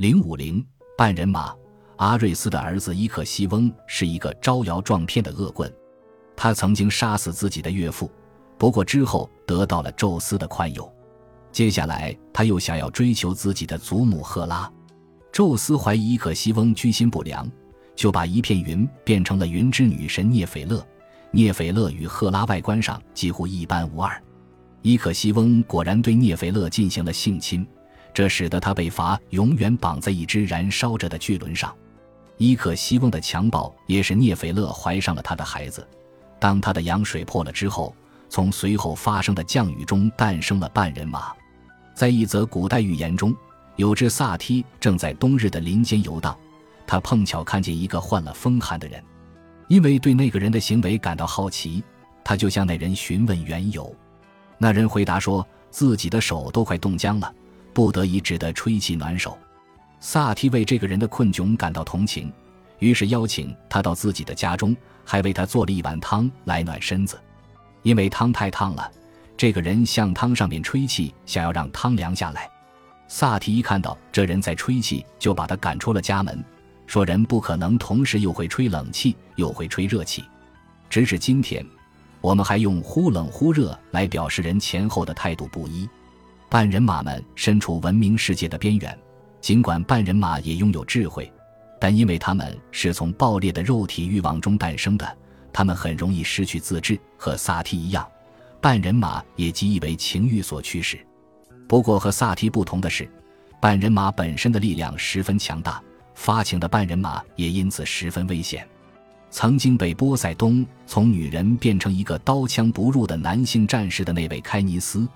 零五零半人马阿瑞斯的儿子伊克西翁是一个招摇撞骗的恶棍，他曾经杀死自己的岳父，不过之后得到了宙斯的宽宥。接下来他又想要追求自己的祖母赫拉，宙斯怀疑伊克西翁居心不良，就把一片云变成了云之女神涅斐勒。涅斐勒与赫拉外观上几乎一般无二，伊克西翁果然对涅斐勒进行了性侵，这使得他被罚永远绑在一只燃烧着的巨轮上。伊克西翁的襁褓也使涅斐勒怀上了他的孩子。当他的羊水破了之后，从随后发生的降雨中诞生了半人马。在一则古代寓言中，有只萨梯正在冬日的林间游荡，他碰巧看见一个患了风寒的人。因为对那个人的行为感到好奇，他就向那人询问缘由。那人回答说自己的手都快冻僵了，不得已只得吹气暖手。萨提为这个人的困窘感到同情，于是邀请他到自己的家中，还为他做了一碗汤来暖身子。因为汤太烫了，这个人向汤上面吹气，想要让汤凉下来。萨提一看到这人在吹气，就把他赶出了家门。说人不可能同时又会吹冷气又会吹热气，直至今天，我们还用忽冷忽热来表示人前后的态度不一。半人马们身处文明世界的边缘，尽管半人马也拥有智慧，但因为他们是从暴烈的肉体欲望中诞生的，他们很容易失去自制。和萨提一样，半人马也极易为情欲所驱使。不过和萨提不同的是，半人马本身的力量十分强大。发情的半人马也因此十分危险。曾经被波塞冬从女人变成一个刀枪不入的男性战士的那位开尼斯，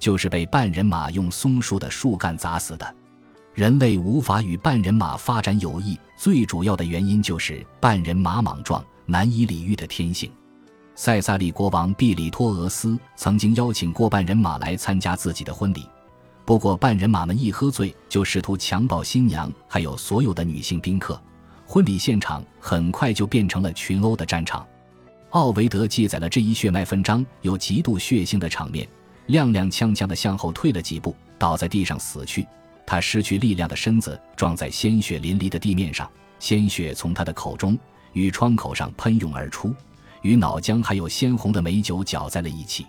就是被半人马用松树的树干砸死的。人类无法与半人马发展友谊，最主要的原因就是半人马莽撞、难以理喻的天性。塞萨利国王毕里托俄斯曾经邀请过半人马来参加自己的婚礼。不过，半人马们一喝醉就试图强暴新娘，还有所有的女性宾客。婚礼现场很快就变成了群殴的战场。奥维德记载了这一血脉纷张又极度血腥的场面，踉踉跄跄地向后退了几步，倒在地上死去。他失去力量的身子撞在鲜血淋漓的地面上，鲜血从他的口中与窗口上喷涌而出，与脑浆还有鲜红的美酒搅在了一起。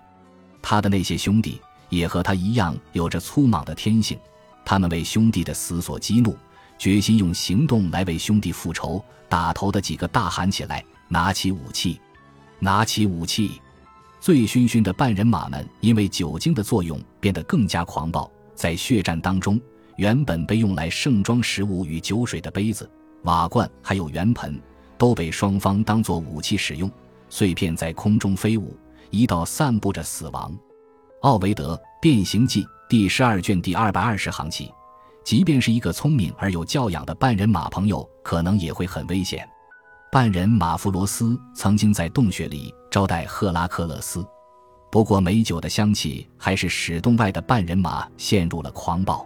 他的那些兄弟。也和他一样有着粗莽的天性，他们为兄弟的死所激怒，决心用行动来为兄弟复仇。打头的几个大喊起来：“拿起武器，拿起武器！”醉醺醺的半人马们因为酒精的作用变得更加狂暴。在血战当中，原本被用来盛装食物与酒水的杯子、瓦罐还有圆盆，都被双方当作武器使用，碎片在空中飞舞，一道散布着死亡。奥维德《变形记》第十二卷第二百二十行起，即便是一个聪明而有教养的半人马朋友，可能也会很危险。半人马弗罗斯曾经在洞穴里招待赫拉克勒斯，不过美酒的香气还是使洞外的半人马陷入了狂暴。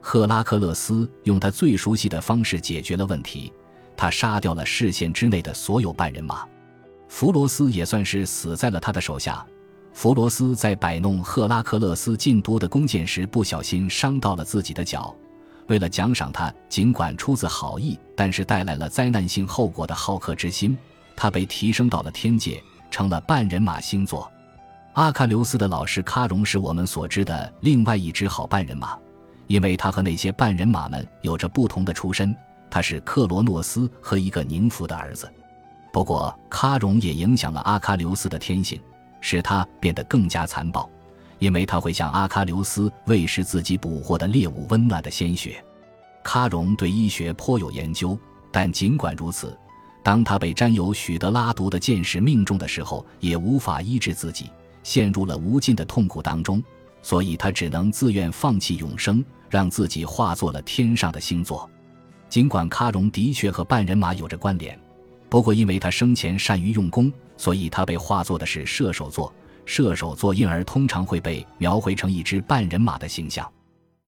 赫拉克勒斯用他最熟悉的方式解决了问题，他杀掉了视线之内的所有半人马，弗罗斯也算是死在了他的手下。弗罗斯在摆弄赫拉克勒斯禁多的弓箭时，不小心伤到了自己的脚。为了奖赏他，尽管出自好意，但是带来了灾难性后果的好客之心，他被提升到了天界，成了半人马星座。阿喀琉斯的老师喀戎是我们所知的另外一只好半人马，因为他和那些半人马们有着不同的出身。他是克罗诺斯和一个宁芙的儿子。不过，喀戎也影响了阿喀琉斯的天性。使他变得更加残暴，因为他会向阿喀琉斯喂食自己捕获的猎物温暖的鲜血。喀戎对医学颇有研究，但尽管如此，当他被沾有许德拉毒的箭矢命中的时候，也无法医治自己，陷入了无尽的痛苦当中。所以他只能自愿放弃永生，让自己化作了天上的星座。尽管喀戎的确和半人马有着关联。不过，因为他生前善于用功，所以他被化作的是射手座。射手座婴儿通常会被描绘成一只半人马的形象。